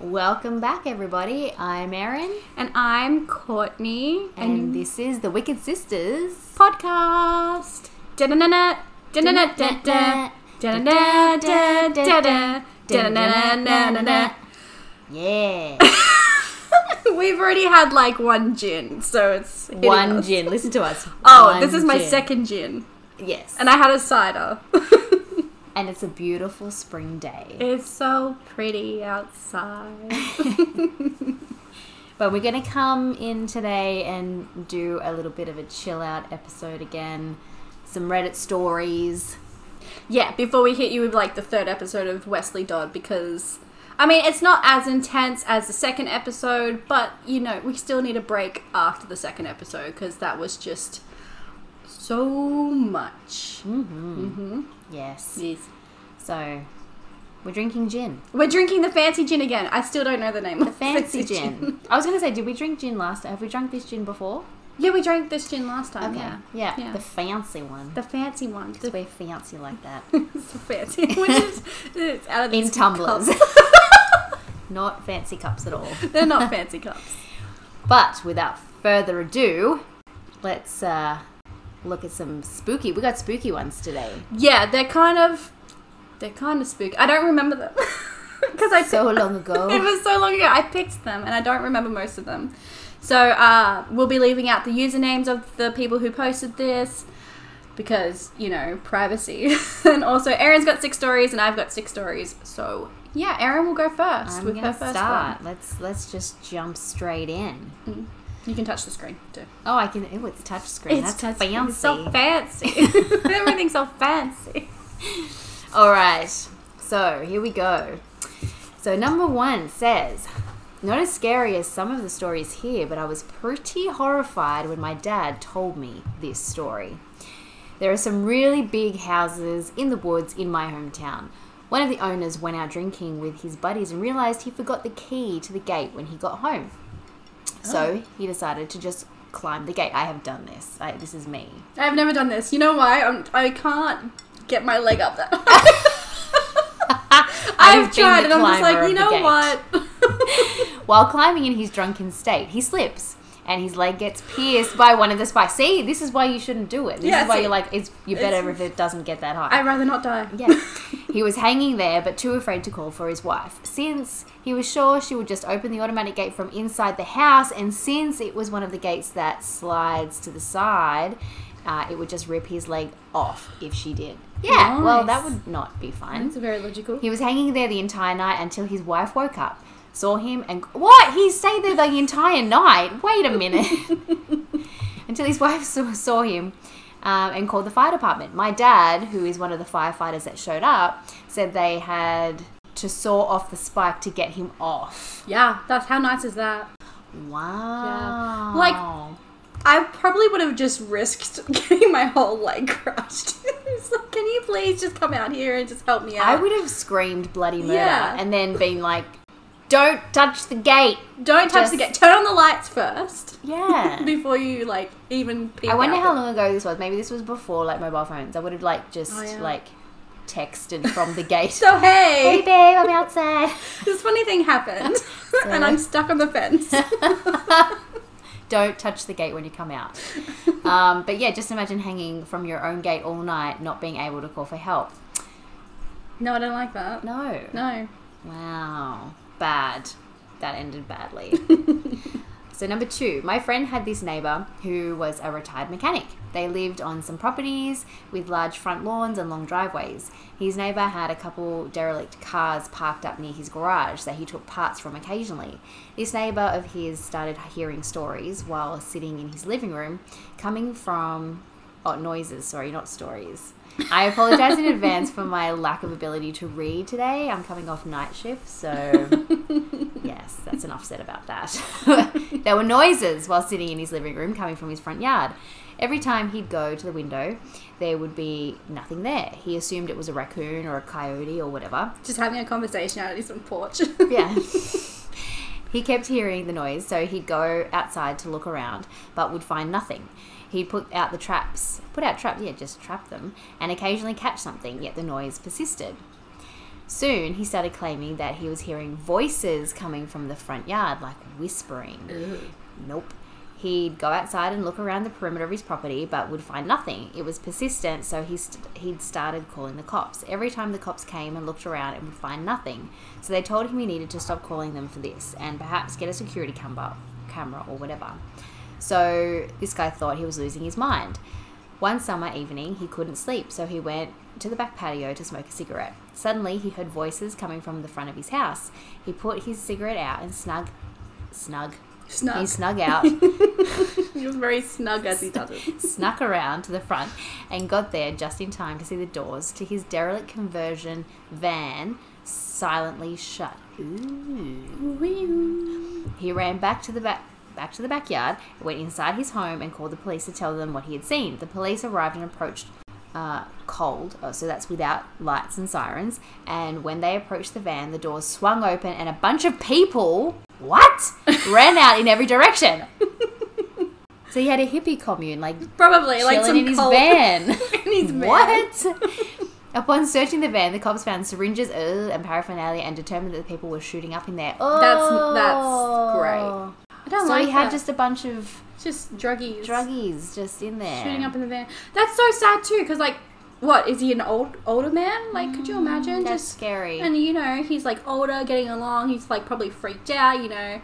Welcome back, everybody. I'm Erin, And I'm Courtney. and this is the Wicked Sisters. podcast. Yeah, We've already had like one gin, so it's one us. gin. Listen to us. Oh, One this is my gin. second gin, Yes, and I had a cider. and it's a beautiful spring day. it's so pretty outside. But we're going to come in today and do a little bit of a chill out episode again. Some Reddit stories. Yeah, before we hit you with like the third episode of Westley Dodd, because I mean it's not as intense as the second episode, but you know we still need a break after the second episode because that was just so much. Mm-hmm. hmm Yes. Yes. So, we're drinking gin. We're drinking the fancy gin again. I still don't know the name of The of fancy gin. I was going to say, did we drink gin last Have we drunk this gin before? Yeah, we drank this gin last time. Yeah, Yeah, Yeah. the fancy one. the fancy one. Because The, we're fancy like that. it's the fancy. Which is, it's out of In these tumblers. Not fancy cups at all. They're not fancy cups. But without further ado, let's uh, look at some spooky. We got spooky ones today. Yeah, they're kind of they're kind of spooky. I don't remember them because I So long ago. it was so long ago. I picked them and I don't remember most of them. So uh, we'll be leaving out the usernames of the people who posted this because you know privacy. and also, Erin's got six stories and I've got six stories. So yeah, Erin will go 1st I'm with her first start. Let's let's just jump straight in. one. You can touch the screen too. Oh, I can. Oh, it's a touch screen. That's touch- fancy. It's so fancy. Everything's so fancy. All right. So here we go. So number one says, not as scary as some of the stories here, but I was pretty horrified when my dad told me this story. There are some really big houses in the woods in my hometown. One of the owners went out drinking with his buddies and realized he forgot the key to the gate when he got home. So oh. he decided to just climb the gate. I have done this. I, this is me. I've never done this. You know why? I'm, I can't get my leg up there. I've I've tried, and I'm just like, you know what? While climbing in his drunken state, he slips and his leg gets pierced by one of the spikes. See, this is why you shouldn't do it. This Yeah, is why you're like, it's you're better it's- if it doesn't get that high. I'd rather not die. yeah. He was hanging there, but too afraid to call for his wife. Since he was sure she would just open the automatic gate from inside the house, and since it was one of the gates that slides to the side, uh, it would just rip his leg off if she did. Yeah, well, that would not be fun. That's very logical. He was hanging there the entire night until his wife woke up, saw him, and what? He stayed there the entire night. Wait a minute. until his wife saw, saw him um, and called the fire department. My dad, who is one of the firefighters that showed up, said they had to saw off the spike to get him off. Yeah, that's how nice is that? Wow. Like- I probably would have just risked getting my whole leg crushed. like, can you please just come out here and just help me out? I would have screamed bloody murder Yeah. and then been like, don't touch the gate. Don't touch just- the gate. Turn on the lights first Yeah. before you like even. Peek I wonder out how the- long ago this was. Maybe this was before like mobile phones. I would have like just Oh, yeah. like texted from the gate. So hey hey, babe, I'm outside. this funny thing happened, and I'm stuck on the fence. Don't touch the gate when you come out. Um, but yeah, just imagine hanging from your own gate all night, not being able to call for help. no, I don't like that. No. No. Wow. Bad. That ended badly. so, number two, my friend had this neighbor who was a retired mechanic. They lived on some properties with large front lawns and long driveways. His neighbor had a couple derelict cars parked up near his garage that he took parts from occasionally. This neighbor of his started hearing stories while sitting in his living room coming from oh noises sorry not stories i apologize in advance for my lack of ability to read today i'm coming off night shift so yes that's enough said about that there were noises while sitting in his living room coming from his front yard every time he'd go to the window there would be nothing there he assumed it was a raccoon or a coyote or whatever Just having a conversation out of his front porch. yeah. he kept hearing the noise, so he'd go outside to look around, but would find nothing. He'd put out the traps, put out traps, yeah, just trap them, and occasionally catch something, yet the noise persisted. Soon, he started claiming that he was hearing voices coming from the front yard, like whispering. Nope. He'd go outside and look around the perimeter of his property, but would find nothing. It was persistent, so he st- he'd started calling the cops. Every time the cops came and looked around, and would find nothing. So they told him he needed to stop calling them for this, and perhaps get a security camera, camera or whatever. So this guy thought he was losing his mind. One summer evening, he couldn't sleep, so he went to the back patio to smoke a cigarette. Suddenly, he heard voices coming from the front of his house. He put his cigarette out and snug, snug. Snug. He snug out, He was very snug as he does it. snuck around to the front, and got there just in time to see the doors to his derelict conversion van silently shut. Ooh. He ran back to the back back to the backyard, went inside his home and called the police to tell them what he had seen. The police arrived and approached uh, cold, oh, so that's without lights and sirens. And when they approached the van, the doors swung open and a bunch of people, what, ran out in every direction. so he had a hippie commune, like Probably like some in his cold- van. in his van. what? Upon searching the van, the cops found syringes ugh, and paraphernalia and determined that the people were shooting up in there. Oh, That's- that's great. I don't So like he had that. just a bunch of just druggies druggies just in there. shooting up in the van. That's so sad too, because like, what is he an old older man? Like, could you imagine? Mm, That's just scary. and you know he's like older, getting along. He's like probably freaked out. You know,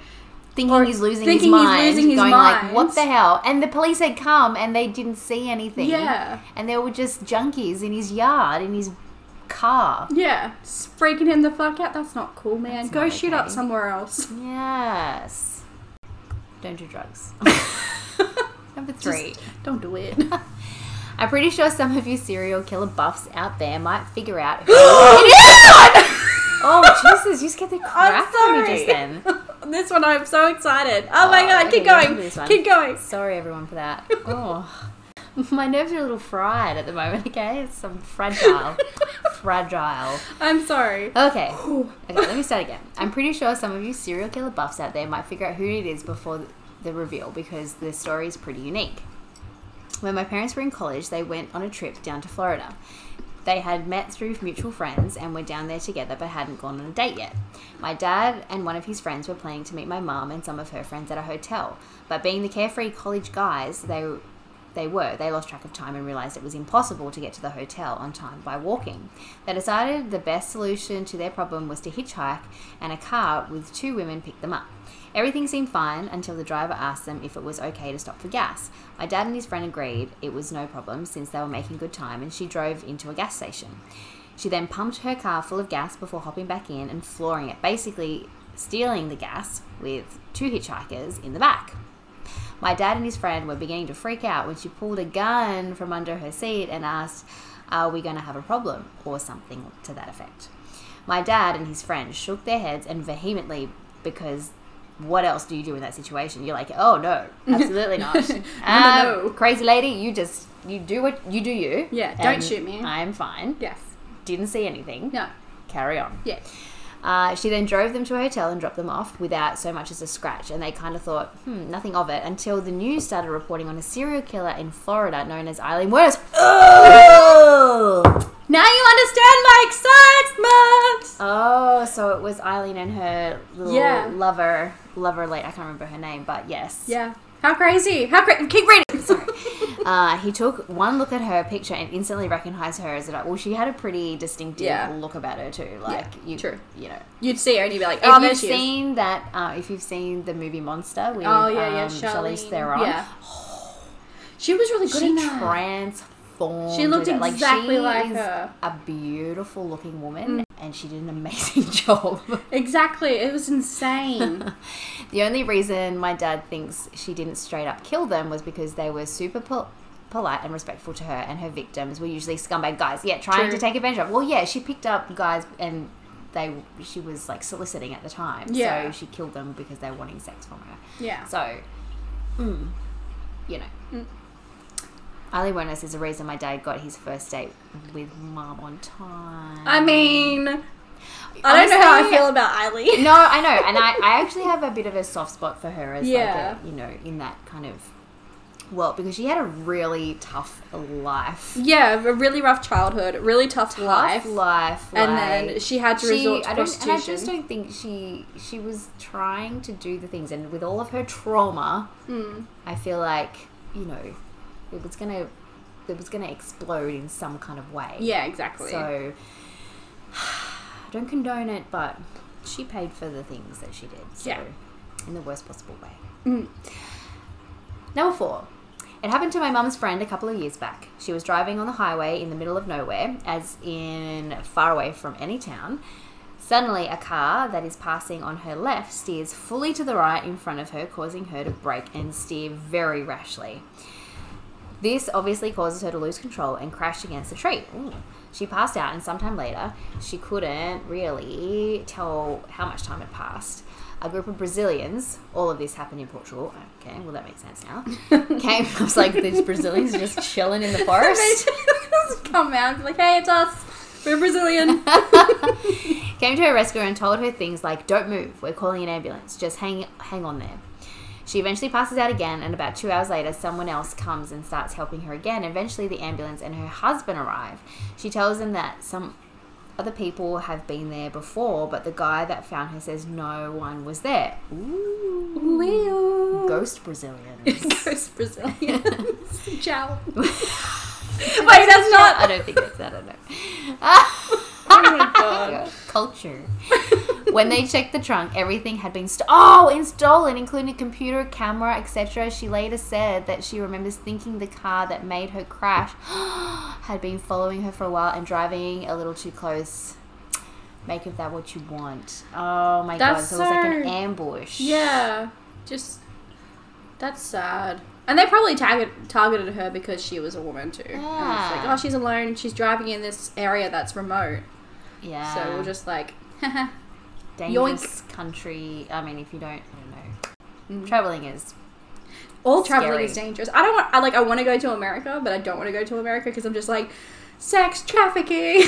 thinking or he's losing thinking his he's mind, losing his going mind. like, "What the hell?" And the police had come and they didn't see anything. Yeah. and there were just junkies in his yard, in his car. yeah, just freaking him the fuck out. That's not cool, man. That's Go shoot up somewhere else. Yes. Don't do drugs. Number three. Don't do it. I'm pretty sure some of you serial killer buffs out there might figure out who it is. Oh Jesus! You scared the crap out of me just then. this one I'm so excited. Oh, my Oh, god, okay, keep remember going. this one. Keep going. Sorry everyone for that. Oh, my nerves are a little fried at the moment. Okay, it's I'm fragile, fragile. I'm sorry. Okay. Okay, let me start again. I'm pretty sure some of you serial killer buffs out there might figure out who it is before the reveal because the story is pretty unique. When my parents were in college, they went on a trip down to Florida. They had met through mutual friends and were down there together but hadn't gone on a date yet. My dad and one of his friends were planning to meet my mum and some of her friends at a hotel, but being the carefree college guys they they were, they lost track of time and realized it was impossible to get to the hotel on time by walking. They decided the best solution to their problem was to hitchhike, and a car with two women picked them up. Everything seemed fine until the driver asked them if it was okay to stop for gas. My dad and his friend agreed it was no problem since they were making good time, and she drove into a gas station. She then pumped her car full of gas before hopping back in and flooring it, basically stealing the gas with two hitchhikers in the back. My dad and his friend were beginning to freak out when she pulled a gun from under her seat and asked, Are we going to have a problem? or something to that effect. My dad and his friend shook their heads and vehemently because what else do you do in that situation? You're like, oh no, absolutely not. no, Um, no. Crazy lady, you just you do what you do you. Yeah, don't shoot me. I'm fine. Yes. Didn't see anything. No. Carry on. Yeah. Uh, she then drove them to a hotel and dropped them off without so much as a scratch, and they kind of thought, hmm, nothing of it, until the news started reporting on a serial killer in Florida known as Aileen Wuornos. Oh! Now you understand my excitement. Oh, so it was Eileen and her little Yeah. lover, lover late. I can't remember her name, but yes. Yeah. How crazy? How crazy? Keep reading. Sorry. Uh, he took one look at her picture and instantly recognized her as a. Well, she had a pretty distinctive Yeah. look about her too. Like you, true. you know, You'd see her and you'd be like, if oh, there you've she is. seen that, uh, if you've seen the movie Monster with Oh yeah, yeah, um, Charlize Charlize Theron, Yeah. She was really good she in that. transformed. She looked exactly she like is her. A beautiful looking woman, Mm. And she did an amazing job. Exactly. It was insane. the only reason my dad thinks she didn't straight up kill them was because they were super pol- polite and respectful to her, and her victims were usually scumbag guys. Yeah, trying True. to take advantage of. Well, yeah, she picked up guys and. They, she was like soliciting at the time, Yeah. so she killed them because they were wanting sex from her. yeah. So, mm, you know. Mm. Ali Wuornos is the reason my dad got his first date with mum on time. I mean, I don't know how I Honestly, feel about Aileen. No, I know, and I, I actually have a bit of a soft spot for her as Yeah. like a, you know, in that kind of Well, because she had a really tough life. Yeah, a really rough childhood, really tough, Tough life, life. and like- then she had to resort to I don't, and I prostitution. just don't think she she was trying to do the things, and with all of her trauma, Mm. I feel like you know it was gonna it was gonna explode in some kind of way. Yeah, exactly. So I don't condone it, but she paid for the things that she did. So Yeah. in the worst possible way. Mm. Number four. It happened to my mum's friend a couple of years back. She was driving on the highway in the middle of nowhere, as in far away from any town. Suddenly, a car that is passing on her left steers fully to the right in front of her, causing her to brake and steer very rashly. This obviously causes her to lose control and crash against a tree. Ooh. She passed out, and sometime later, she couldn't really tell how much time had passed. A group of Brazilians, all of this happened in Portugal. Okay, well, that makes sense now. Came, I was like, these Brazilians just chilling in the forest. come out and be like, "Hey, it's us. We're Brazilian." Came to her rescue and told her things like, "Don't move. We're calling an ambulance. Just hang, hang on there." She eventually passes out again, and about two hours later, someone else comes and starts helping her again. Eventually, the ambulance and her husband arrive. She tells them that some other people have been there before, but the guy that found her says no one was there. Ooh, ghost Brazilians. Ghost Brazilians. Ciao. Wait, that's not. I don't think that's that. I don't know. Oh my god. Culture. when they checked the trunk, everything had been st- oh, and stolen, including computer, camera, etc. She later said that she remembers thinking the car that made her crash had been following her for a while and driving a little too close. Make of that what you want. Oh my god! That's So it was like an ambush. Yeah, just that's sad. And they probably target, targeted her because she was a woman too. It's like, Yeah. oh, she's alone. She's driving in this area that's remote. Yeah. So we're just like, dangerous country. I mean, if you don't, I don't know. Mm. Traveling is all traveling is dangerous. I don't want. I like. I want to go to America, but I don't want to go to America because I'm just like, sex trafficking,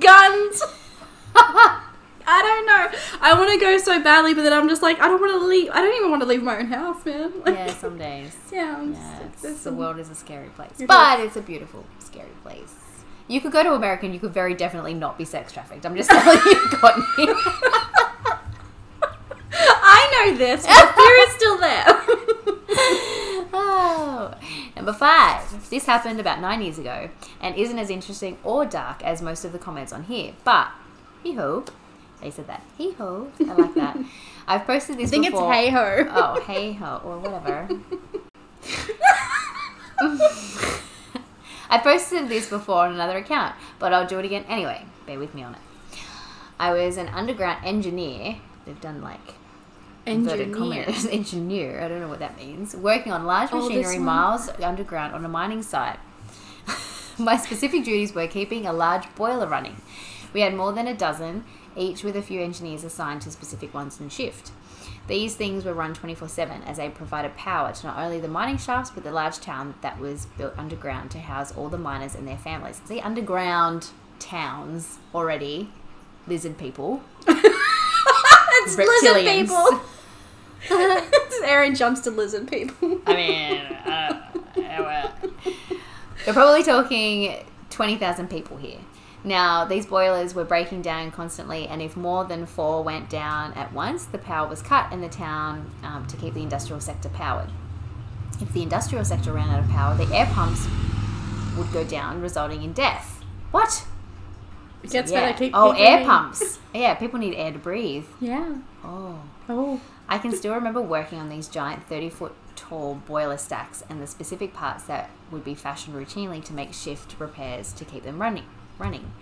guns. I don't know. I want to go so badly, but then I'm just like, I don't want to leave. I don't even want to leave my own house, man. Like, yeah. Some days. yeah. I'm Yeah, just- the some- world is a scary place, but it's a beautiful, scary place. You could go to America and you could very definitely not be sex trafficked. I'm just telling you, Courtney. I know this, but fear is still there. oh. Number five. This happened about nine years ago and isn't as interesting or dark as most of the comments on here. But, hee ho. They said that. Hee ho. I like that. I've posted this I think before. it's hey ho. Oh, hey ho, or whatever. I posted this before on another account, but I'll do it again anyway. Bear with me on it. I was an underground engineer. They've done like inverted Engineer. commas. engineer. I don't know what that means. Working on large Oh, machinery miles underground on a mining site. My specific duties were keeping a large boiler running. We had more than a dozen, each with a few engineers assigned to specific ones in shift. These things were run 24 7 as they provided power to not only the mining shafts but the large town that was built underground to house all the miners and their families. See, underground towns already, lizard people. it's lizard people. Erin jumps to lizard people. I mean, uh, uh, we're probably talking 20,000 people here. Now, these boilers were breaking down constantly, and if more than four went down at once, the power was cut in the town um, to keep the industrial sector powered. If the industrial sector ran out of power, the air pumps would go down, resulting in death. What? It gets yeah. better. Keep, oh, air pumps. Yeah, people need air to breathe. Yeah. Oh. Oh. I can still remember working on these giant 30 foot tall boiler stacks and the specific parts that would be fashioned routinely to make shift repairs to keep them running. Running.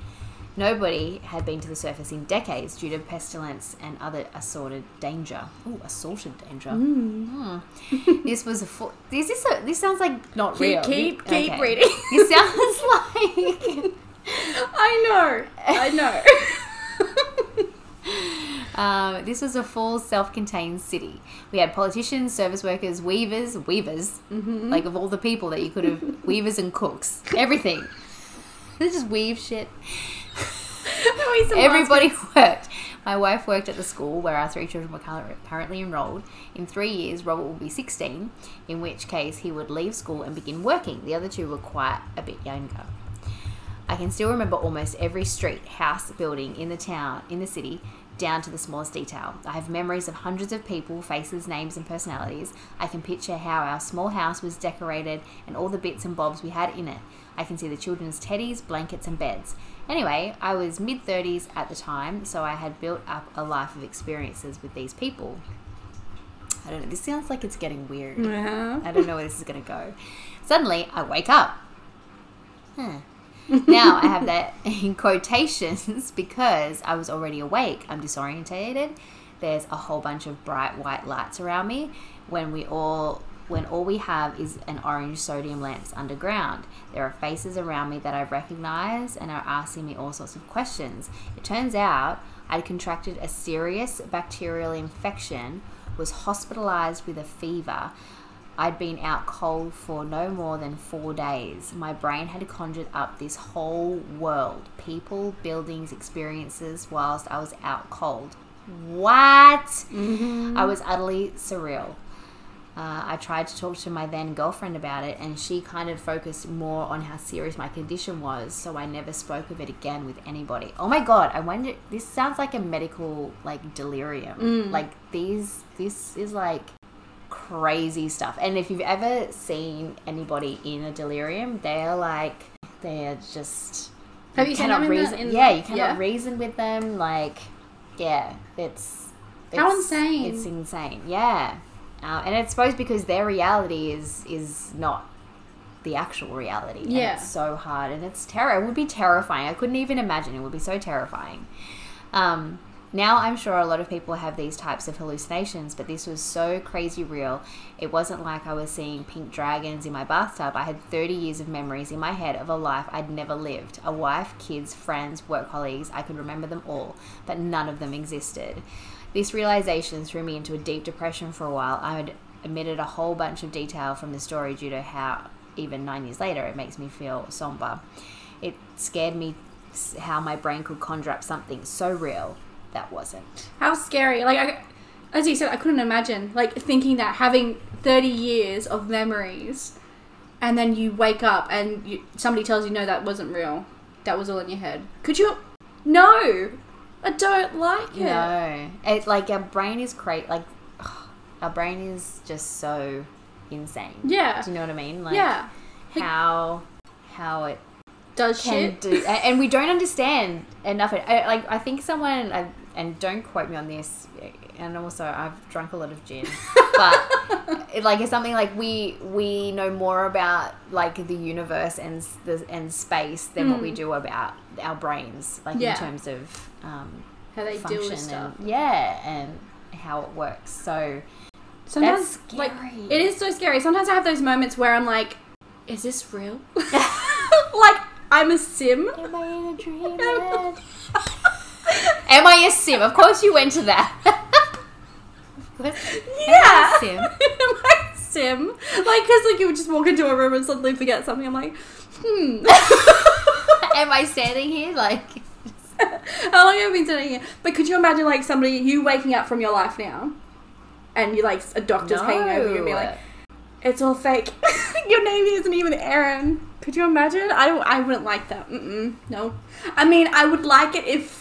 Nobody had been to the surface in decades due to pestilence and other assorted danger. Ooh, assorted danger. Mm. Hmm. this was a full. This is a, This sounds like not Keep- real. keep- keep reading. This sounds like. I know. I know. Um, this was a full self-contained city. We had politicians, service workers, weavers, weavers, Mm-hmm. like of all the people that you could have, weavers and cooks, everything. They just weave shit. Everybody worked. My wife worked at the school where our three children were currently enrolled. In three years, Robert will be 16, in which case he would leave school and begin working. The other two were quite a bit younger. I can still remember almost every street, house, building in the town, in the city, down to the smallest detail. I have memories of hundreds of people, faces, names, and personalities. I can picture how our small house was decorated and all the bits and bobs we had in it. I can see the children's teddies, blankets, and beds. Anyway, I was mid 30s at the time, so I had built up a life of experiences with these people. I don't know, this sounds like it's getting weird. Yeah. I don't know where this is going to go. Suddenly, I wake up. Huh. Now I have that in quotations because I was already awake. I'm disorientated. There's a whole bunch of bright white lights around me when we all when all we have is an orange sodium lamps underground. There are faces around me that I recognize and are asking me all sorts of questions. It turns out I'd contracted a serious bacterial infection, was hospitalized with a fever, I'd been out cold for no more than four days. My brain had conjured up this whole world people, buildings, experiences whilst I was out cold. What? I was utterly surreal. Uh, I tried to talk to my then girlfriend about it, and she kind of focused more on how serious my condition was, so I never spoke of it again with anybody. Oh my god! I wonder. This sounds like a medical like delirium. Like these. This is like crazy stuff. And if you've ever seen anybody in a delirium, they're like they're just Have you cannot the- reason. in- yeah, you cannot yeah? reason with them. Like, yeah, it's, How insane. It's insane. Yeah, uh, and it's supposed because their reality is is not the actual reality. Yeah. it's so hard and it's terror. It would be terrifying. I couldn't even imagine. It would be so terrifying. Um, now I'm sure a lot of people have these types of hallucinations, but this was so crazy real. It wasn't like I was seeing pink dragons in my bathtub. I had 30 years of memories in my head of a life I'd never lived. A wife, kids, friends, work colleagues. I could remember them all, but none of them existed. This realization threw me into a deep depression for a while. I had omitted a whole bunch of detail from the story due to how, even nine years later, it makes me feel somber. It scared me how my brain could conjure up something so real that wasn't. How scary. Like, I, as you said, I couldn't imagine, like, thinking that having 30 years of memories and then you wake up and you, somebody tells you, no, that wasn't real. That was all in your head. Could you? No! I don't like it. No, it's like our brain is cra Like our brain is just so insane. Yeah. Do you know what I mean? Like yeah. how how it Does can shit. do, and we don't understand enough. I, uh, like I think someone, I, and don't quote me on this. And also, I've drunk a lot of gin, but it, like it's something like we we know more about like the universe and the and space than what we do about our brains, like Hmm. Yeah. in terms of um, How they deal function with stuff. and yeah, and how it works. So Sometimes, That's like, it is so scary. Sometimes I have those moments where I'm like, is this real? like, I'm a sim. am I in a dreamland? Am I a sim? Of course, you went to that. Yeah. sim? Am I a sim? Like, because, like, you would just walk into a room and suddenly forget something. I'm like, hmm. Am I standing here like? How long have I been sitting here? But could you imagine, like, somebody, you waking up from your life now, and you like, a doctor's hanging over you and be like, it's all fake. your name isn't even Erin. Could you imagine? I don't. I wouldn't like that. Mm-mm, no. I mean, I would like it if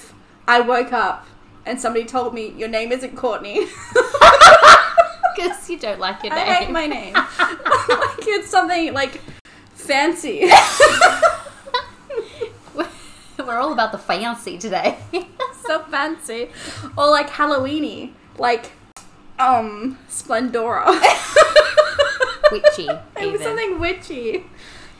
I woke up and somebody told me your name isn't Courtney. because you don't like your name. I hate my name. like it's something like fancy. We're all about the fancy today. so fancy. Or like Halloweeny. Like um Splendora. Witchy, It was even. something witchy.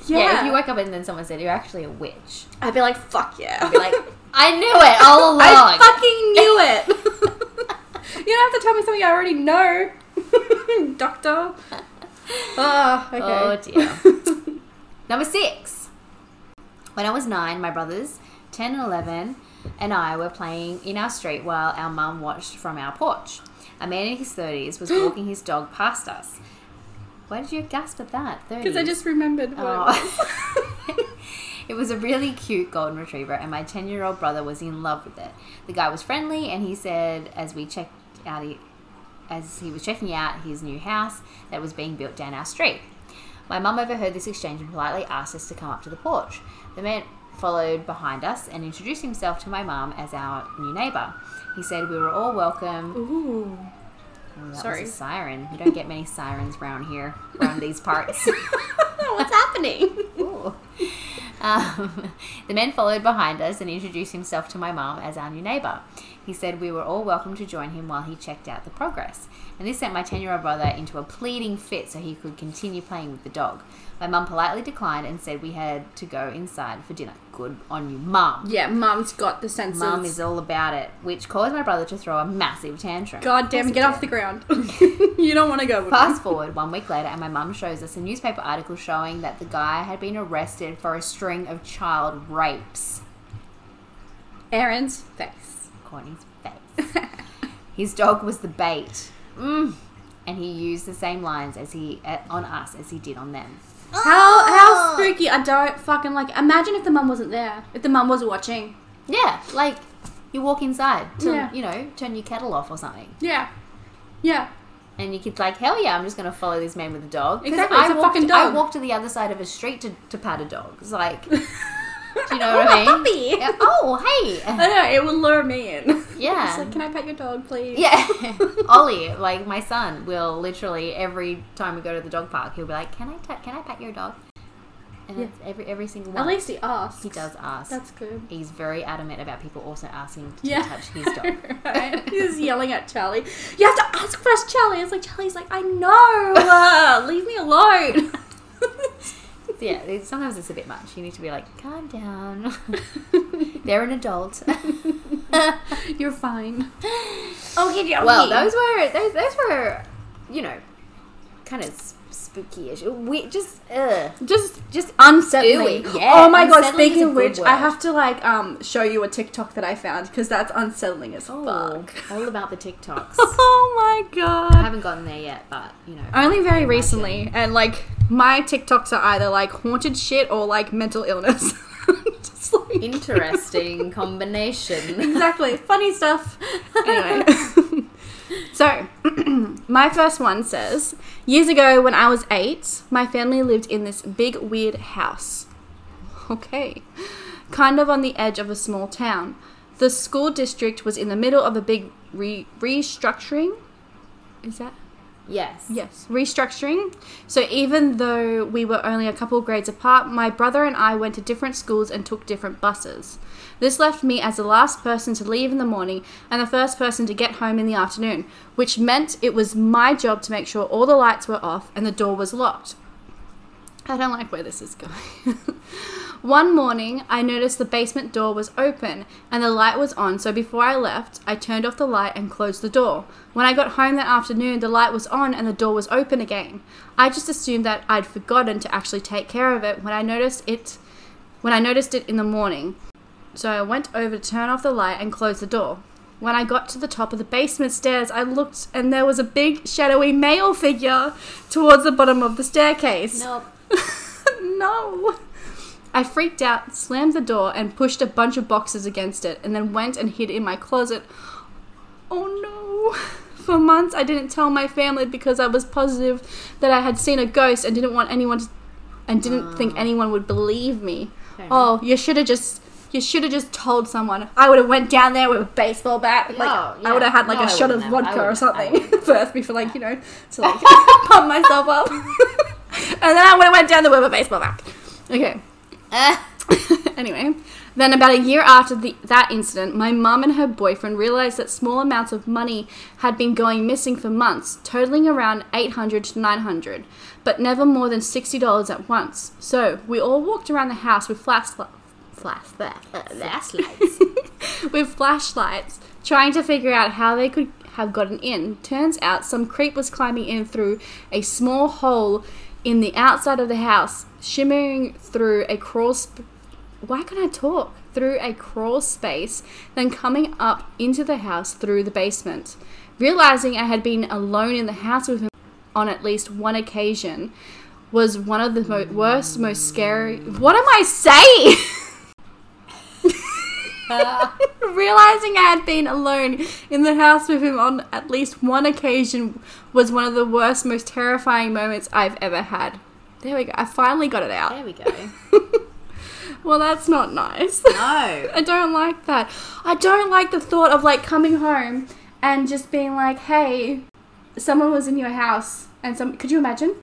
Yeah. Yeah. if you woke up and then someone said you're actually a witch, I'd be like, fuck yeah. I'd be like, I knew it all along. I fucking knew it. you don't have to tell me something I already know. Doctor. Ah, Oh okay. dear. Number six. When I was nine, my brothers, 10 and 11, and I were playing in our street while our mum watched from our porch. A man in his 30s was walking his dog past us. Why did you gasp at that? 30s? Because I just remembered what it was. Oh. It was a really cute golden retriever, and my 10 year old brother was in love with it. The guy was friendly, and he said, as we checked out, as he was checking out his new house that was being built down our street. My mum overheard this exchange and politely asked us to come up to the porch. The man followed behind us and introduced himself to my mum as our new neighbour. He said we were all welcome. Ooh. Oh, that Sorry. was a siren. We don't get many sirens around here, around these parts. What's happening? Ooh. Um, the man followed behind us and introduced himself to my mum as our new neighbour. He said we were all welcome to join him while he checked out the progress. And this sent my 10 year old brother into a pleading fit so he could continue playing with the dog. My mum politely declined and said we had to go inside for dinner. Good on you, mum. Yeah, mum's got the senses. Mum is all about it, which caused my brother to throw a massive tantrum. God damn it, get off the ground. you don't want to go with Fast forward one week later, and my mum shows us a newspaper article showing that the guy had been arrested for a string of child rapes. Erin's face. Courtney's face. His dog was the bait. Mm. And he used the same lines as he uh, on us as he did on them. How how spooky! I don't fucking like. Imagine if the mum wasn't there. If the mum was watching. Yeah, like you walk inside to Yeah. you know turn your kettle off or something, Yeah. Yeah. and your kid's like, "Hell yeah, I'm just gonna follow this man with a dog." 'Cause Exactly, I it's a walked, fucking I walked to the other side of a street to, to pat a dog. It's like, do you know what I mean? puppy. Yeah, Oh, hey. I know it will lure me in. Yeah. It's like, can I pet your dog, please? Yeah, Ollie, like my son, will literally every time we go to the dog park, he'll be like, "Can I ta- can I pat your dog?" And Yeah. it's every every single one. At least he asks. he does ask. That's good. He's very adamant about people also asking to Yeah. touch his dog. right. He's yelling at Charlie. You have to ask first, Charlie. It's like Charlie's like, I know. Uh, leave me alone. Yeah, sometimes it's a bit much. You need to be like, "Calm down." They're an adult. You're fine. Okay, well, those were those those were, you know, kind of spooky-ish. We just ugh. just Just unsettling. Ewy. Yeah, oh my god! unsettling is Speaking a of good which, I word. have to like um show you a TikTok that I found because that's unsettling as Oh, fuck. all about the TikToks. Oh my god. I god! haven't gotten there yet, but you know. Only very imagine. recently, and like my TikToks are either like haunted shit or like mental illness. Like Interesting combination. exactly funny stuff. Anyway, so my first one says years ago when I was eight, my family lived in this big weird house. Okay, kind of on the edge of a small town. The school district was in the middle of a big re- restructuring. Is that Yes. Yes, restructuring. So even though we were only a couple grades apart, my brother and I went to different schools and took different buses. This left me as the last person to leave in the morning and the first person to get home in the afternoon, which meant it was my job to make sure all the lights were off and the door was locked. I don't like where this is going. One morning, I noticed the basement door was open and the light was on, so before I left, I turned off the light and closed the door. When I got home that afternoon, the light was on and the door was open again. I just assumed that I'd forgotten to actually take care of it when I noticed it when I noticed it in the morning. So I went over to turn off the light and close the door. When I got to the top of the basement stairs, I looked and there was a big shadowy male figure towards the bottom of the staircase. Nope. no. I freaked out, slammed the door, and pushed a bunch of boxes against it, and then went and hid in my closet. Oh no. For months, I didn't tell my family because I was positive that I had seen a ghost and didn't want anyone to, and didn't think anyone would believe me. Fair Oh, you should have just. You should have just told someone. I would have went down there with a baseball bat. Like Oh, I would have had like No, a shot of. Vodka or wouldn't have. I something first before, like you know, to like pump myself up. and then I would have went down there with a baseball bat. Okay. Anyway, then about a year after the, that incident, my mum and her boyfriend realized that small amounts of money had been going missing for months, totaling around 800 to 900, but never more than $60 at once. So, we all walked around the house with flash flash Flashlights. with flashlights, trying to figure out how they could have gotten in. Turns out some creep was climbing in through a small hole in the outside of the house, shimmering through a crawl. Sp- Why can't I talk? Through a crawl space, then coming up into the house through the basement. Realizing I had been alone in the house with him on at least one occasion, was one of the mo- worst, most scary. What am I saying? Realizing I had been alone in the house with him on at least one occasion was one of the worst, most terrifying moments I've ever had. There we go. I finally got it out. There we go. Well, that's not nice. No. I don't like that. I don't like the thought of like coming home and just being like, "Hey, someone was in your house," and some. Could you imagine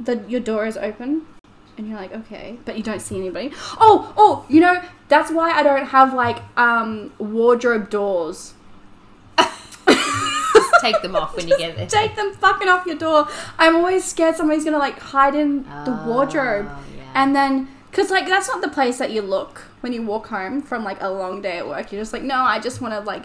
that your door is open and you're like, "Okay," but you don't see anybody. Oh, oh, you know that's why I don't have like um wardrobe doors. Take them off when you get there. Take them fucking off your door. I'm always scared somebody's gonna like hide in the wardrobe. Oh, yeah. And then, because like that's not the place that you look when you walk home from like a long day at work. You're just like, no, I just want to like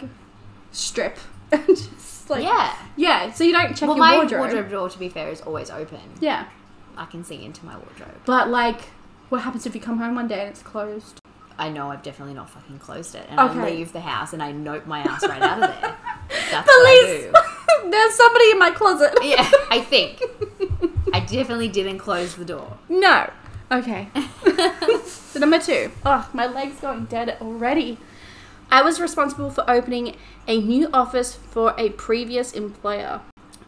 strip and just like yeah. yeah. So you don't check Well, your my wardrobe. wardrobe. door, to be fair, is always open. Yeah, I can see into my wardrobe. but like, what happens if you come home one day and it's closed? I know I've definitely not fucking closed it, and Okay. I leave the house and I note my ass right out of there. That's what I Police, there's somebody in my closet. do. Yeah, I think I definitely didn't close the door. No. Okay. so number two. Oh, my leg's going dead already. I was responsible for opening a new office for a previous employer.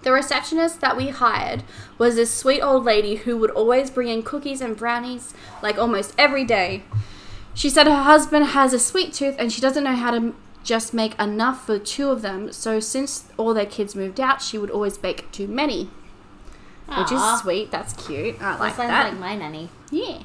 The receptionist that we hired was this sweet old lady who would always bring in cookies and brownies like almost every day. She said her husband has a sweet tooth and she doesn't know how to just make enough for two of them, so since all their kids moved out, she would always bake too many. Which is sweet, that's cute. I That like sounds that. like my nanny. Yeah.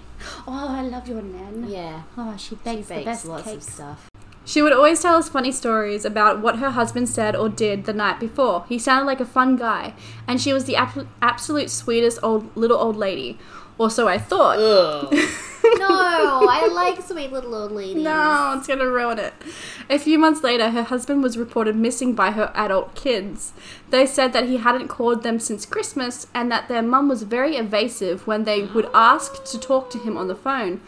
Oh, I love your nan. Yeah, Oh, she she bakes, the best lots cakes. of stuff. She would always tell us funny stories about what her husband said or did the night before. He sounded like a fun guy, and she was the ab- absolute sweetest old little old lady. Or so I thought. Ugh. no, I like sweet little old ladies. No, it's gonna ruin it. A few months later, her husband was reported missing by her adult kids. They said that he hadn't called them since Christmas and that their mum was very evasive when they would ask to talk to him on the phone.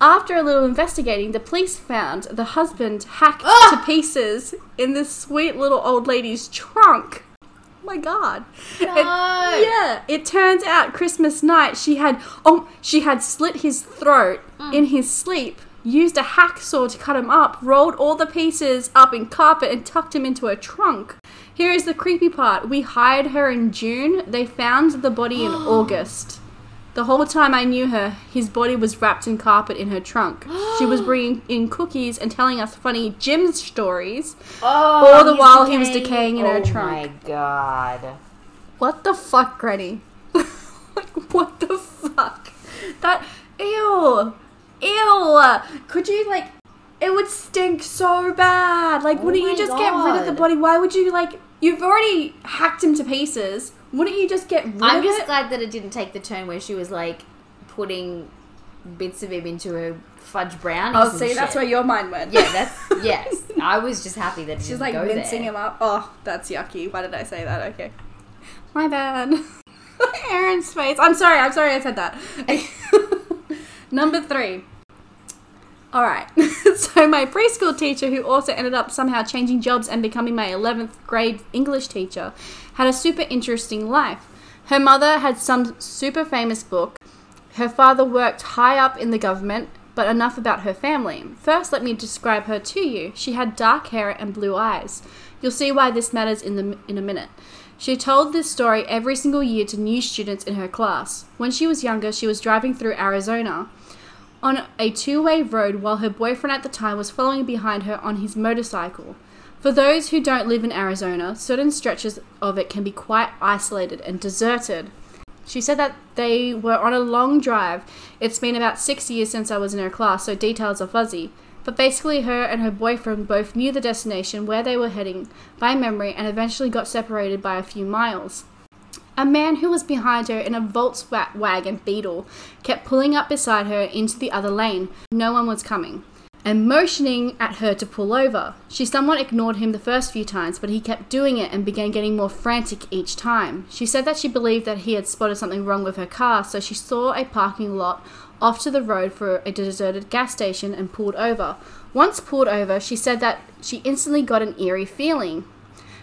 After a little investigating, the police found the husband hacked ah! to pieces in this sweet little old lady's trunk. Oh my god. It- No. yeah, it turns out Christmas night she had oh she had slit his throat mm. in his sleep, used a hacksaw to cut him up, rolled all the pieces up in carpet and tucked him into a trunk. Here is the creepy part. We hired her in June. They found the body in August. The whole time I knew her, his body was wrapped in carpet in her trunk. She was bringing in cookies and telling us funny Jim stories. Oh, All the while he was decaying in her oh trunk. oh my god. What the fuck, Granny? like, what the fuck? That. Ew! Ew! Could you, like. It would stink so bad. Like, Oh wouldn't you just get rid of the body? Why would you, like. You've already hacked him to pieces. Wouldn't you just get rid I'm of just it? glad that it didn't take the turn where she was like putting bits of him into her fudge brownies. Oh, and see, that's where your mind went. Yeah, that's yes. I was just happy that it She's didn't like go mincing there. him up. Oh, that's yucky. Why did I say that? Okay. My bad. Erin's face. I'm sorry. I'm sorry I said that. Number three. All right. so my preschool teacher, who also ended up somehow changing jobs and becoming my 11th grade English teacher, had a super interesting life. Her mother had some super famous book. Her father worked high up in the government, but enough about her family. First, let me describe her to you. She had dark hair and blue eyes. You'll see why this matters in the in a minute. She told this story every single year to new students in her class. When she was younger, she was driving through Arizona on a two-way road while her boyfriend at the time was following behind her on his motorcycle. For those who don't live in Arizona, certain stretches of it can be quite isolated and deserted. She said that they were on a long drive. It's been about six years since I was in her class, so details are fuzzy. But basically, her and her boyfriend both knew the destination where they were heading by memory and eventually got separated by a few miles. A man who was behind her in a Volkswagen Beetle kept pulling up beside her into the other lane. No one was coming. And motioning at her to pull over. She somewhat ignored him the first few times, but he kept doing it and began getting more frantic each time. She said that she believed that he had spotted something wrong with her car, so she saw a parking lot off to the road for a deserted gas station and pulled over. Once pulled over, she said that she instantly got an eerie feeling.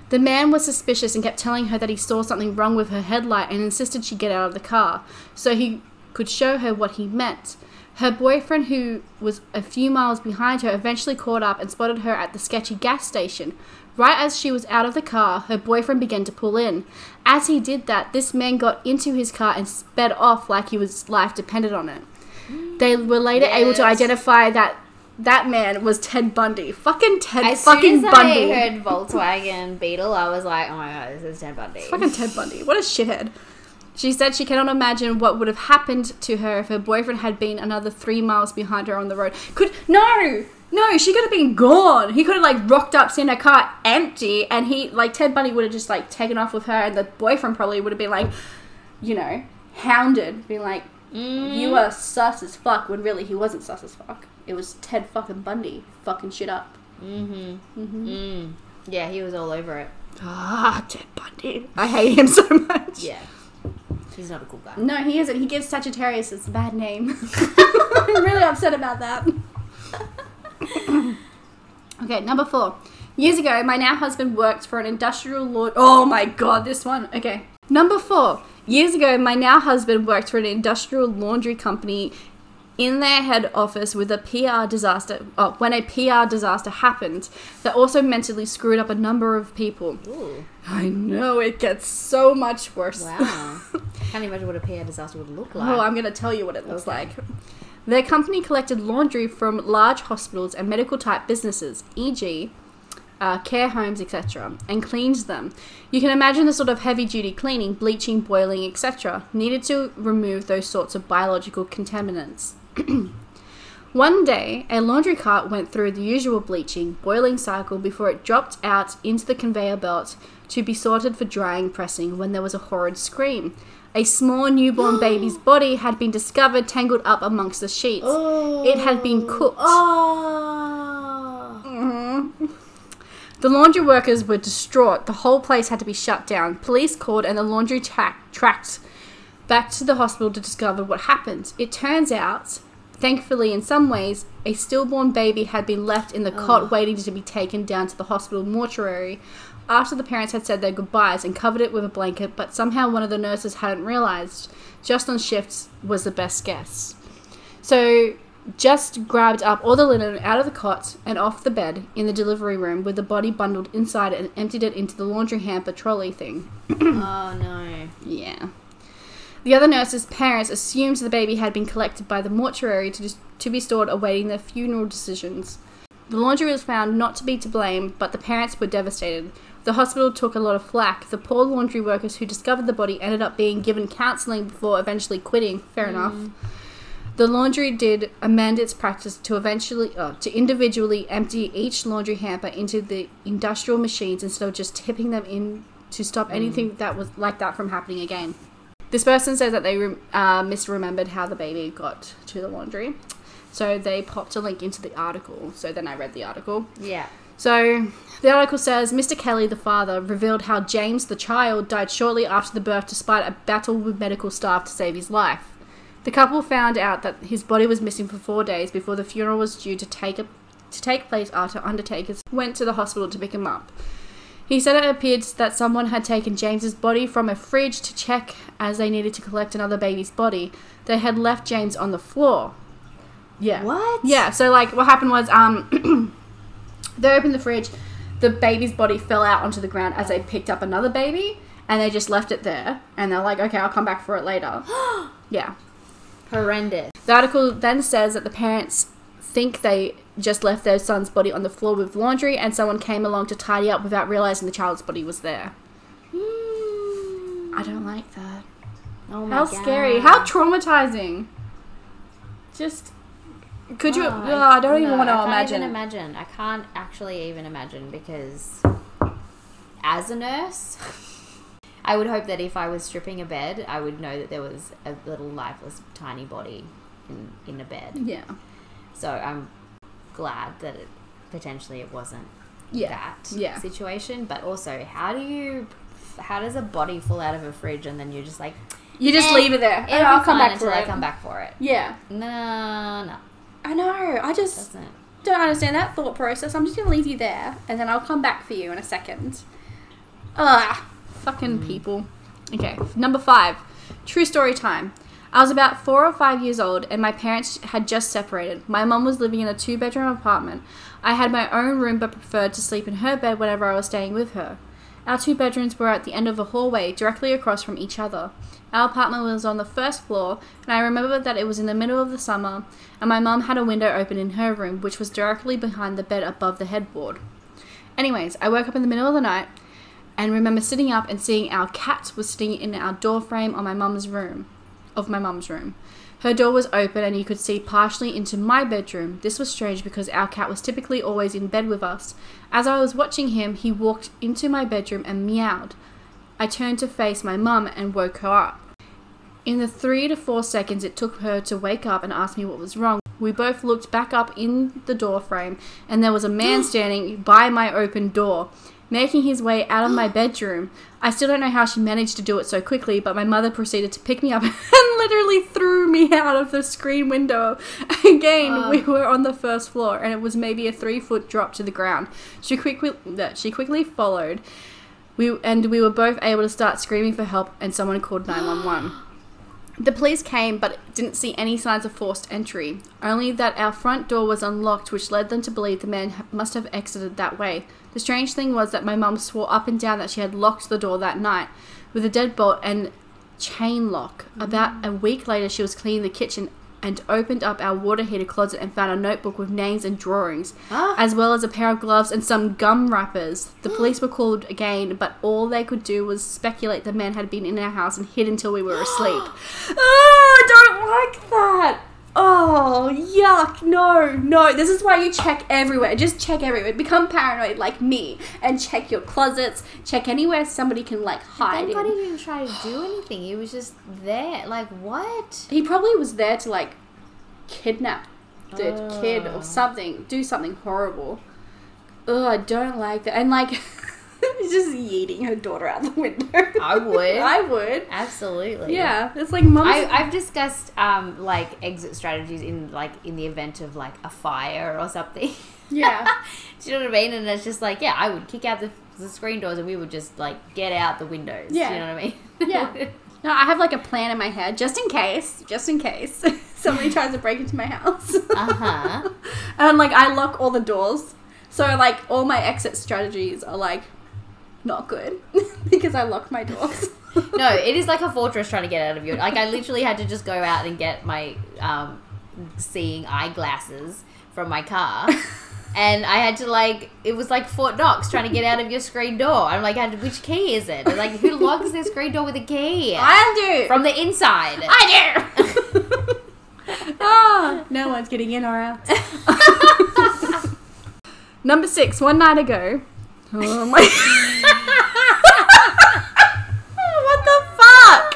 The man was suspicious and kept telling her that he saw something wrong with her headlight and insisted she get out of the car so he could show her what he meant. Her boyfriend, who was a few miles behind her, eventually caught up and spotted her at the sketchy gas station. Right as she was out of the car, her boyfriend began to pull in. As he did that, this man got into his car and sped off like he was life depended on it. They were later able to identify that that man was Ted Bundy. Fucking Ted As fucking soon as Bundy. I heard Volkswagen Beetle, I was like, oh my god, this is Ted Bundy. Fucking Ted Bundy. What a shithead. She said she cannot imagine what would have happened to her if her boyfriend had been another three miles behind her on the road. Could no, no, she could have been gone. He could have like rocked up, seen her car empty, and he like Ted Bundy would have just like taken off with her, and the boyfriend probably would have been like, you know, hounded, being like, Mm. "You are sus as fuck," when really he wasn't sus as fuck. It was Ted fucking Bundy fucking shit up. Mm-hmm. Mm. Yeah, he was all over it. Ah, Ted Bundy. I hate him so much. Yeah. He's not a cool guy. No, he isn't. He gives Sagittarius a bad name. I'm really upset about that. okay, number four. Years ago, my now husband worked for an industrial law. Oh my god, this one. Okay. Number four. Years ago, my now husband worked for an industrial laundry company in their head office with a PR disaster. Oh, when a PR disaster happened, that also mentally screwed up a number of people. Ooh. I know it gets so much worse. Wow. Can't imagine what a PR disaster would look like. Oh, I'm going to tell you what it looks Okay. like. Their company collected laundry from large hospitals and medical type businesses, e.g., uh, care homes, etc., and cleaned them. You can imagine the sort of heavy duty cleaning, bleaching, boiling, etc., needed to remove those sorts of biological contaminants. One day, a laundry cart went through the usual bleaching, boiling cycle before it dropped out into the conveyor belt to be sorted for drying pressing when there was a horrid scream. A small newborn baby's body had been discovered tangled up amongst the sheets. Oh. It had been oh. cooked. Oh. The laundry workers were distraught. The whole place had to be shut down. Police called and the laundry tra- tracked back to the hospital to discover what happened. It turns out, thankfully in some ways, a stillborn baby had been left in the cot ah. waiting to be taken down to the hospital mortuary after the parents had said their goodbyes and covered it with a blanket, but somehow one of the nurses hadn't realized. Just on shifts was the best guess. So just grabbed up all the linen out of the cot and off the bed in the delivery room with the body bundled inside it and emptied it into the laundry hamper trolley thing. oh no. Yeah. The other nurse's parents assumed the baby had been collected by the mortuary to, to be stored awaiting their funeral decisions. The laundry was found not to be to blame, but the parents were devastated. The hospital took a lot of flack. The poor laundry workers who discovered the body ended up being given counselling before eventually quitting. Fair enough. The laundry did amend its practice to eventually uh, to individually empty each laundry hamper into the industrial machines instead of just tipping them in to stop anything that was like that from happening again. This person says that they rem- uh, misremembered how the baby got to the laundry, so they popped a link into the article. So then I read the article. Yeah. So the article says Mr. Kelly, the father, revealed how James, the child, died shortly after the birth despite a battle with medical staff to save his life. The couple found out that his body was missing for four days before the funeral was due to take a, to take place after undertakers went to the hospital to pick him up. He said it appeared that someone had taken James's body from a fridge to check as they needed to collect another baby's body. They had left James on the floor. Yeah. What? Yeah, so like what happened was um they opened the fridge, the baby's body fell out onto the ground as they picked up another baby and they just left it there and they're like, Okay, I'll come back for it later. yeah. Horrendous. The article then says that the parents think they just left their son's body on the floor with laundry and someone came along to tidy up without realizing the child's body was there. Hmm. I don't like that. Oh my How God. scary. How traumatizing. Just could you Oh, oh, I don't even no, want to I can't imagine. even imagine. I can't actually even imagine because as a nurse, I would hope that if I was stripping a bed, I would know that there was a little lifeless tiny body in in a bed. Yeah. So I'm glad that it potentially it wasn't Yeah. that Yeah. situation. But also, how do you? How does a body fall out of a fridge and then you're just like, You just Eh, leave it there. I'll come back until for I come back for it? Yeah. No, no, I know. I just doesn't. don't understand that thought process. I'm just gonna leave you there, and then I'll come back for you in a second. Ugh, fucking mm. people. Okay, number five. True story time. I was about four or five years old, and my parents had just separated. My mum was living in a two bedroom apartment. I had my own room, but preferred to sleep in her bed whenever I was staying with her. Our two bedrooms were at the end of a hallway, directly across from each other. Our apartment was on the first floor, and I remember that it was in the middle of the summer, and my mum had a window open in her room, which was directly behind the bed above the headboard. Anyways, I woke up in the middle of the night and remember sitting up and seeing our cat was sitting in our door frame on my mum's room, of my mum's room. Her door was open and you could see partially into my bedroom. This was strange because our cat was typically always in bed with us. As I was watching him, he walked into my bedroom and meowed. I turned to face my mum and woke her up. In the three to four seconds it took her to wake up and ask me what was wrong, we both looked back up in the door frame and there was a man standing by my open door making his way out of my bedroom. I still don't know how she managed to do it so quickly, but my mother proceeded to pick me up and literally threw me out of the screen window. Again, we were on the first floor, and it was maybe a three foot drop to the ground. She quickly, she quickly followed. We and we were both able to start screaming for help, and someone called nine one one. The police came but didn't see any signs of forced entry, only that our front door was unlocked, which led them to believe the man must have exited that way. The strange thing was that my mum swore up and down that she had locked the door that night with a deadbolt and chain lock. About a week later, she was cleaning the kitchen and opened up our water heater closet and found a notebook with names and drawings, Ah. as well as a pair of gloves and some gum wrappers. The police were called again, but all they could do was speculate the man had been in our house and hid until we were asleep. oh, I don't like that. Oh, yuck. No, no. This is why you check everywhere. Just check everywhere. Become paranoid like me and check your closets. Check anywhere somebody can like hide Thank God he didn't try to do anything. He was just there. Like, what? He probably was there to like kidnap the kid Oh. or something, do something horrible. Ugh, I don't like that. And like, he's just yeeting her daughter out the window. I would. I would. Absolutely. Yeah, it's like. I, I've discussed um, like exit strategies in like in the event of like a fire or something. yeah. Do you know what I mean? And it's just like, yeah, I would kick out the, the screen doors and we would just like get out the windows. Yeah. Do you know what I mean? Yeah. No, I have like a plan in my head just in case, just in case somebody tries to break into my house. uh huh. and like I lock all the doors. So like all my exit strategies are like not good because I lock my doors. No, it is like a fortress trying to get out of you. Like I literally had to just go out and get my um, seeing eyeglasses from my car. And I had to like, it was like Fort Knox trying to get out of your screen door. I'm like, which key is it? Like, who locks their screen door with a key? I do. From the inside. I do. ah, no one's getting in or out. Number six. One night ago. Oh my. what the fuck?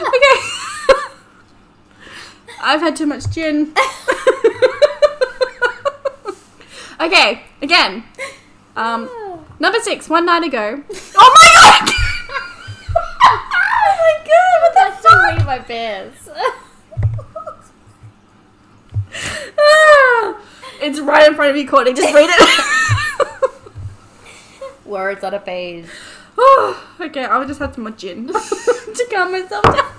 Okay. I've had too much gin. okay, again. Um, number six. One night ago. Oh my god! oh my god! What the fuck? Wait my. Ah, it's right in front of you, Courtney. Just read it. Words on a page. oh, okay, I'll just have some more gin to calm myself down.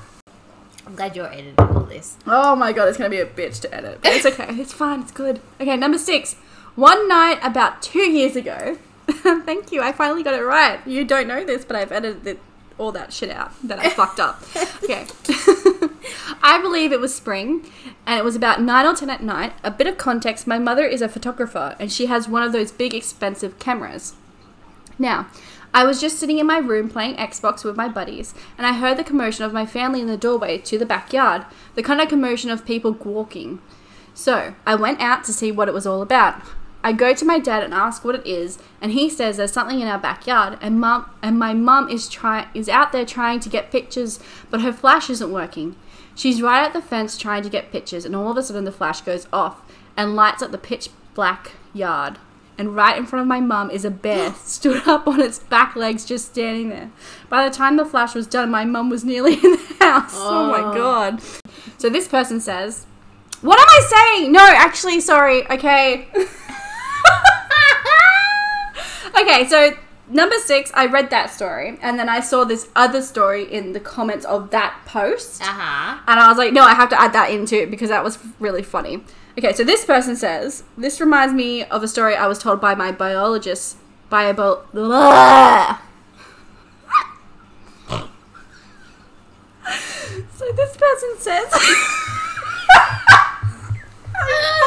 I'm glad you're editing all this. Oh my god, it's gonna be a bitch to edit. But it's okay. It's fine. It's good. Okay, number six. One night about two years ago. Thank you. I finally got it right. You don't know this, but I've edited it, all that shit out that I fucked up. Okay. I believe it was spring, and it was about nine or ten at night. A bit of context: my mother is a photographer, and she has one of those big, expensive cameras. Now, I was just sitting in my room playing Xbox with my buddies, and I heard the commotion of my family in the doorway to the backyard, the kind of commotion of people walking. So, I went out to see what it was all about. I go to my dad and ask what it is, and he says there's something in our backyard, and mum and my mum is try is out there trying to get pictures, but her flash isn't working. She's right at the fence trying to get pictures, and all of a sudden the flash goes off and lights up the pitch black yard. And right in front of my mum is a bear stood up on its back legs, just standing there. By the time the flash was done, my mum was nearly in the house. Oh, my Oh. god. So this person says, What am I saying? No, actually, sorry. Okay. okay, so number six, I read that story, and then I saw this other story in the comments of that post. Uh huh. And I was like, no, I have to add that in too because that was really funny. Okay, so this person says, this reminds me of a story I was told by my biologist. Bio. so this person says. I'm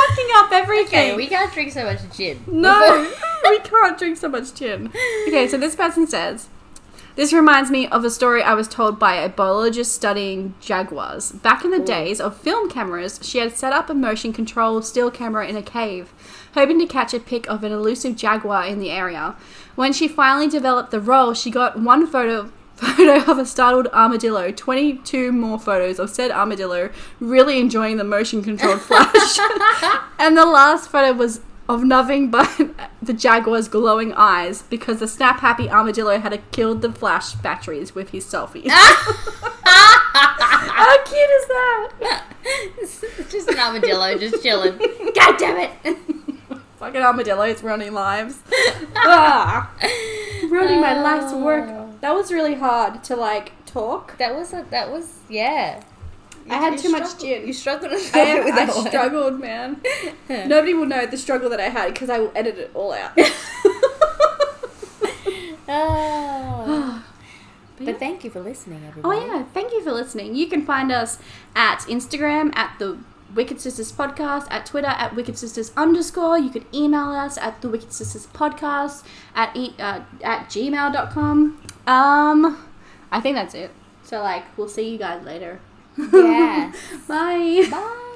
fucking up everything. Okay, we can't drink so much gin. No, we can't drink so much gin. Okay, so this person says, this reminds me of a story I was told by a biologist studying jaguars. Back in the days of film cameras, she had set up a motion control still camera in a cave, hoping to catch a pic of an elusive jaguar in the area. When she finally developed the roll, she got one photo photo of a startled armadillo, 22 more photos of said armadillo really enjoying the motion controlled flash. and the last photo was of nothing but the jaguar's glowing eyes because the snap happy armadillo had killed the flash batteries with his selfie. How cute is that? just an armadillo, just chilling. God damn it! Fucking armadillo, it's ruining lives. ah, ruining my life's work. That was really hard to like talk. That was a, that was yeah. I had too much gin. You struggled I, with I that struggled, man. Nobody will know the struggle that I had because I will edit it all out. Oh. But But yeah. thank you for listening, Oh yeah, thank you for listening. You can find us at Instagram at the Wicked Sisters Podcast, at Twitter at Wicked Sisters underscore. You could email us at the Wicked Sisters Podcast at e- uh, at gmail.com. Um, I think that's it. So like, we'll see you guys later. Yes. Bye. Bye.